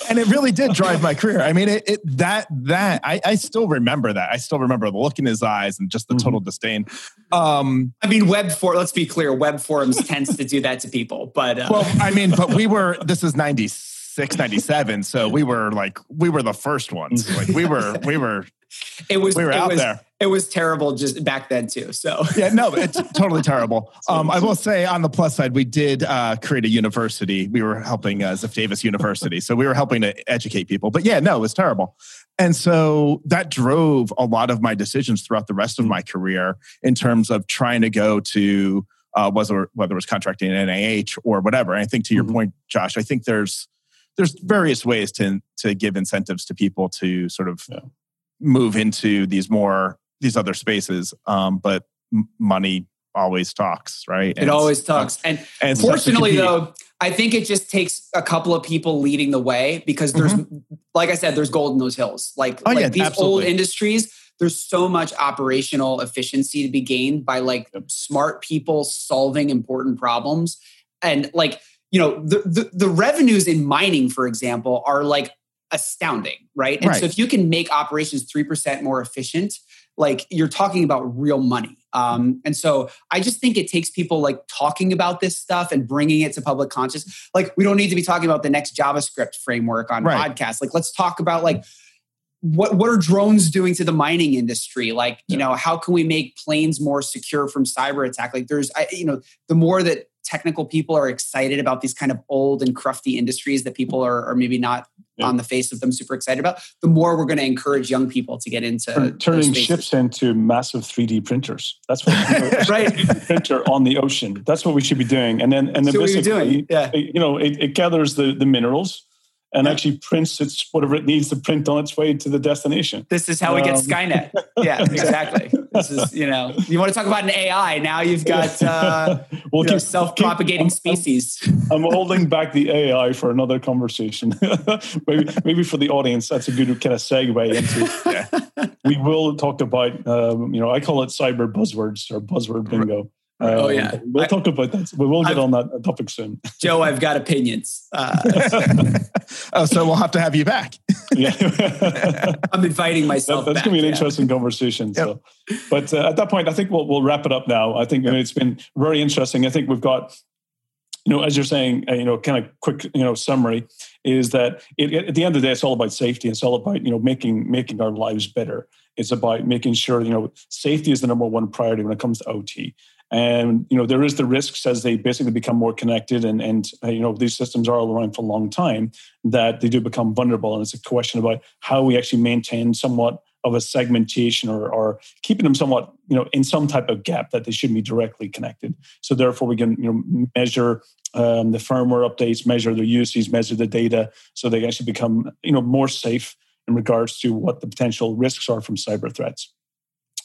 and it really did drive my career. I mean, it, it that that I, I, still remember that. I still remember the look in his eyes and just the total mm-hmm. disdain. Um, I mean, web for let's be clear, web forums tends to do that to people. But uh. well, I mean, but we were. This is ninety six, ninety seven. So we were like, we were the first ones. Like we were, we were. It was. We were out was, there it was terrible just back then too. So yeah, no, it's totally terrible. Um, I will say on the plus side, we did uh, create a university. We were helping uh, Ziff Davis University, so we were helping to educate people. But yeah, no, it was terrible. And so that drove a lot of my decisions throughout the rest of my career in terms of trying to go to uh, was whether it was contracting NIH or whatever. And I think to your mm-hmm. point, Josh, I think there's there's various ways to to give incentives to people to sort of yeah. move into these more these other spaces. Um, but m- money always talks, right? And it always talks. And, and fortunately, though, I think it just takes a couple of people leading the way because there's, mm-hmm. like I said, there's gold in those hills. Like, oh, like yeah, these absolutely. old industries, there's so much operational efficiency to be gained by like yep. smart people solving important problems. And like, you know, the, the, the revenues in mining, for example, are like astounding, right? And right. so if you can make operations 3% more efficient, like you're talking about real money. Um, and so I just think it takes people like talking about this stuff and bringing it to public conscious. Like we don't need to be talking about the next JavaScript framework on right. podcasts. Like let's talk about like what what are drones doing to the mining industry? Like you yeah. know how can we make planes more secure from cyber attack? Like there's I, you know the more that technical people are excited about these kind of old and crufty industries that people are, are maybe not yeah. on the face of them super excited about, the more we're going to encourage young people to get into Turn, turning ships into massive 3D printers. That's what right printer on the ocean. That's what we should be doing. And then and then so basically, yeah. you know, it, it gathers the the minerals and yeah. actually prints its whatever it needs to print on its way to the destination. This is how um, we get um, Skynet. Yeah, exactly. this is you know you want to talk about an AI. Now you've got uh, we'll keep, self-propagating keep, species. I'm, I'm, holding back the AI for another conversation. maybe maybe for the audience, that's a good kind of segue into. Yeah. We will talk about um, you know I call it cyber buzzwords or buzzword bingo. Um, oh yeah, we'll I, talk about that. We will get I've, on that topic soon. Joe, I've got opinions. Uh, oh, so we'll have to have you back. yeah, I'm inviting myself. That, that's going to be an yeah. interesting conversation. Yep. So, but uh, at that point, I think we'll we'll wrap it up now. I think yep. it's been very interesting. I think we've got, you know, as you're saying, uh, you know, kind of quick, you know, summary is that it, at the end of the day, it's all about safety. It's all about you know making making our lives better. It's about making sure you know safety is the number one priority when it comes to OT and you know there is the risks as they basically become more connected and and you know these systems are all around for a long time that they do become vulnerable. And it's a question about how we actually maintain somewhat of a segmentation or, or keeping them somewhat you know in some type of gap that they shouldn't be directly connected. So therefore we can you know measure um, the firmware updates measure their uses measure the data so they actually become you know more safe in regards to what the potential risks are from cyber threats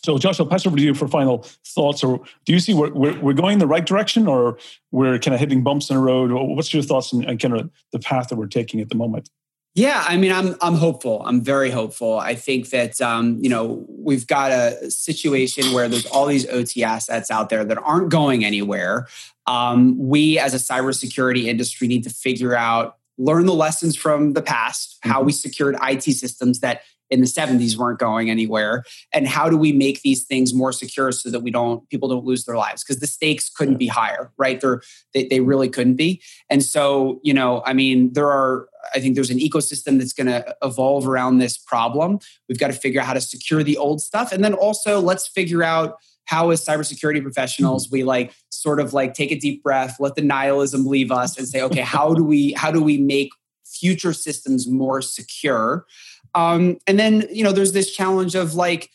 so, Josh, I'll pass over to you for final thoughts. Or do you see we're, we're, we're going in the right direction, or we're kind of hitting bumps in the road? What's your thoughts on, on kind of the path that we're taking at the moment? Yeah, I mean, I'm I'm hopeful. I'm very hopeful. I think that um, you know we've got a situation where there's all these OT assets out there that aren't going anywhere. Um, we, as a cybersecurity industry, need to figure out, learn the lessons from the past, how mm-hmm. we secured IT systems that in the 70s weren't going anywhere. And how do we make these things more secure so that we don't people don't lose their lives? Because the stakes couldn't be higher right? They're, they, they really couldn't be. And so you know i mean there are i think there's an ecosystem that's going to evolve around this problem. We've got to figure out how to secure the old stuff. And then also let's figure out how as cybersecurity professionals we like sort of like take a deep breath let the nihilism leave us and say okay how do we how do we make future systems more secure um, and then, you know, there's this challenge of like,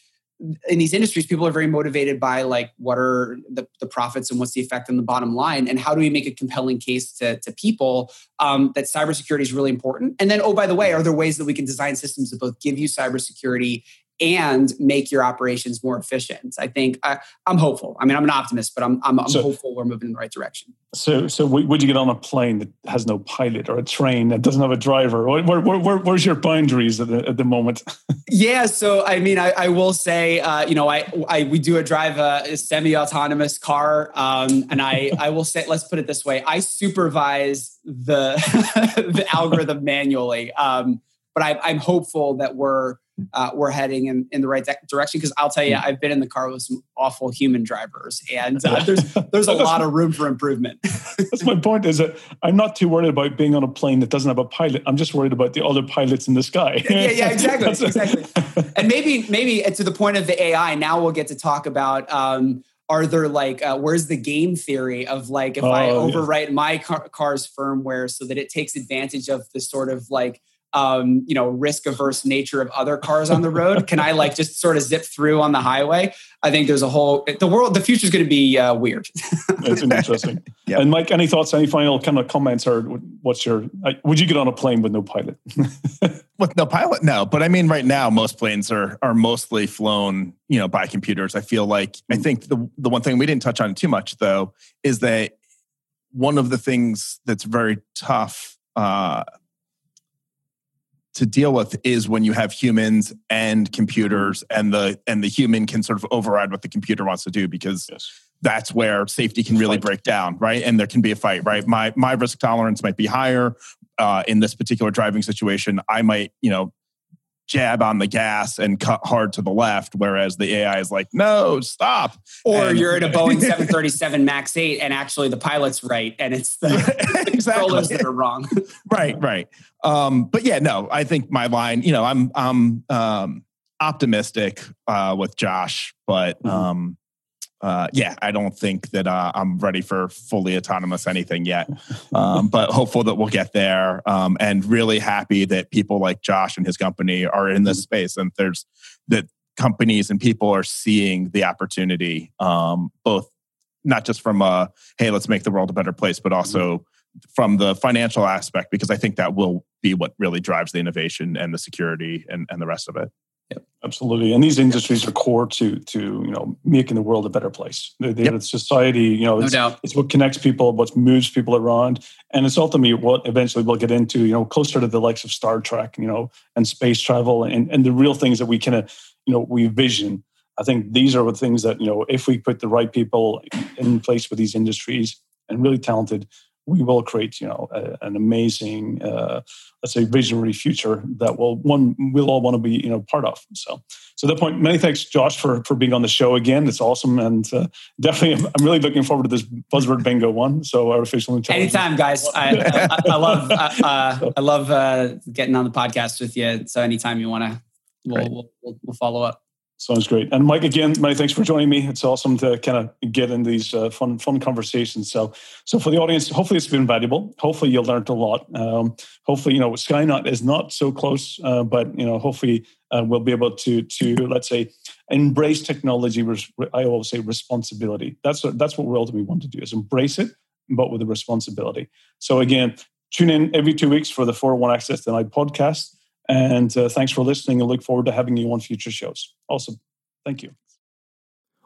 in these industries, people are very motivated by like what are the, the, profits and what's the effect on the bottom line, and how do we make a compelling case to, to people um, that cybersecurity is really important. And then, oh, by the way, are there ways that we can design systems that both give you cybersecurity and make your operations more efficient. I think I, am hopeful. I mean, I'm an optimist, but I'm, I'm, I'm so, hopeful we're moving in the right direction. So, so would you get on a plane that has no pilot or a train that doesn't have a driver? Where, where, where, where's your boundaries at the, at the moment? yeah. So, I mean, I, I will say, uh, you know, I, I, we do a drive a, a semi-autonomous car. Um, and I, I will say, let's put it this way. I supervise the, the algorithm manually. Um, but I, I'm hopeful that we're, uh, we're heading in, in the right direction. Because I'll tell you, hmm. I've been in the car with some awful human drivers, and uh, there's there's a lot of room for improvement. that's my point. Is that I'm not too worried about being on a plane that doesn't have a pilot. I'm just worried about the other pilots in the sky. yeah, yeah, exactly, exactly. And maybe maybe to the point of the AI. Now we'll get to talk about. Um, are there like uh, where's the game theory of like if oh, I overwrite yeah. my car- car's firmware so that it takes advantage of the sort of like um, you know, risk averse nature of other cars on the road? Can I like just sort of zip through on the highway? I think there's a whole the world. The future is going to be uh, weird. It's interesting. yeah. And Mike, any thoughts? Any final kind of comments, or what's your? Would you get on a plane with no pilot? with no pilot, no. But I mean, right now, most planes are are mostly flown, you know, by computers. I feel like I mm. think the the one thing we didn't touch on too much though is that one of the things that's very tough. Uh, to deal with is when you have humans and computers and the and the human can sort of override what the computer wants to do because yes. that's where safety can really break down right? And there can be a fight right? My my risk tolerance might be higher uh, in this particular driving situation. I might you know jab on the gas and cut hard to the left, whereas the AI is like, no, stop. Or and, you're in a Boeing 737 MAX 8 and actually the pilot's right and it's the, the exactly. controllers that are wrong. right, right. Um, but yeah, no, I think my line, you know, I'm I'm um, optimistic uh, with Josh, but mm-hmm. um, uh, yeah, I don't think that uh, I'm ready for fully autonomous anything yet, um, but hopeful that we'll get there. Um, and really happy that people like Josh and his company are in this space, and there's that companies and people are seeing the opportunity, um, both not just from a hey, let's make the world a better place, but also from the financial aspect, because I think that will be what really drives the innovation and the security and, and the rest of it. Yep. Absolutely, and these industries are core to to you know making the world a better place. They, they, yep. society, you know, it's, no it's, what connects people, what moves people around, and it's ultimately what eventually we'll get into. You know, closer to the likes of Star Trek, you know, and space travel, and and the real things that we kind of you know we vision. I think these are the things that you know if we put the right people in place for these industries and really talented, we will create, you know, a, an amazing, uh, let's say, visionary future that will one we'll all want to be, you know, part of. So, so that point, many thanks, Josh, for for being on the show again. It's awesome, and uh, definitely, I'm, really looking forward to this buzzword bingo one. So, artificial intelligence. Anytime, guys. I, I, I love uh, I love uh, getting on the podcast with you. So, anytime you want to, we'll, we'll, we'll follow up. Sounds great. And Mike, again, many thanks for joining me. It's awesome to kind of get in these uh, fun, fun conversations. So, so for the audience, hopefully it's been valuable. Hopefully you learned a lot. Um, hopefully, you know, Skynet is not so close, uh, but you know, hopefully uh, we'll be able to to let's say embrace technology. I always say responsibility. That's what that's what we ultimately want to do is embrace it, but with a responsibility. So again, tune in every two weeks for the 401 Access Denied podcast. And uh, thanks for listening and look forward to having you on future shows. Awesome. Thank you.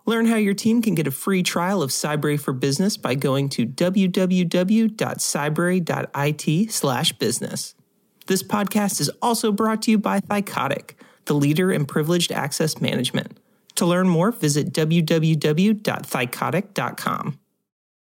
Learn how your team can get a free trial of Cybrary for Business by going to www.cybrary.it slash business. This podcast is also brought to you by Thycotic, the leader in privileged access management. To learn more, visit www.thycotic.com.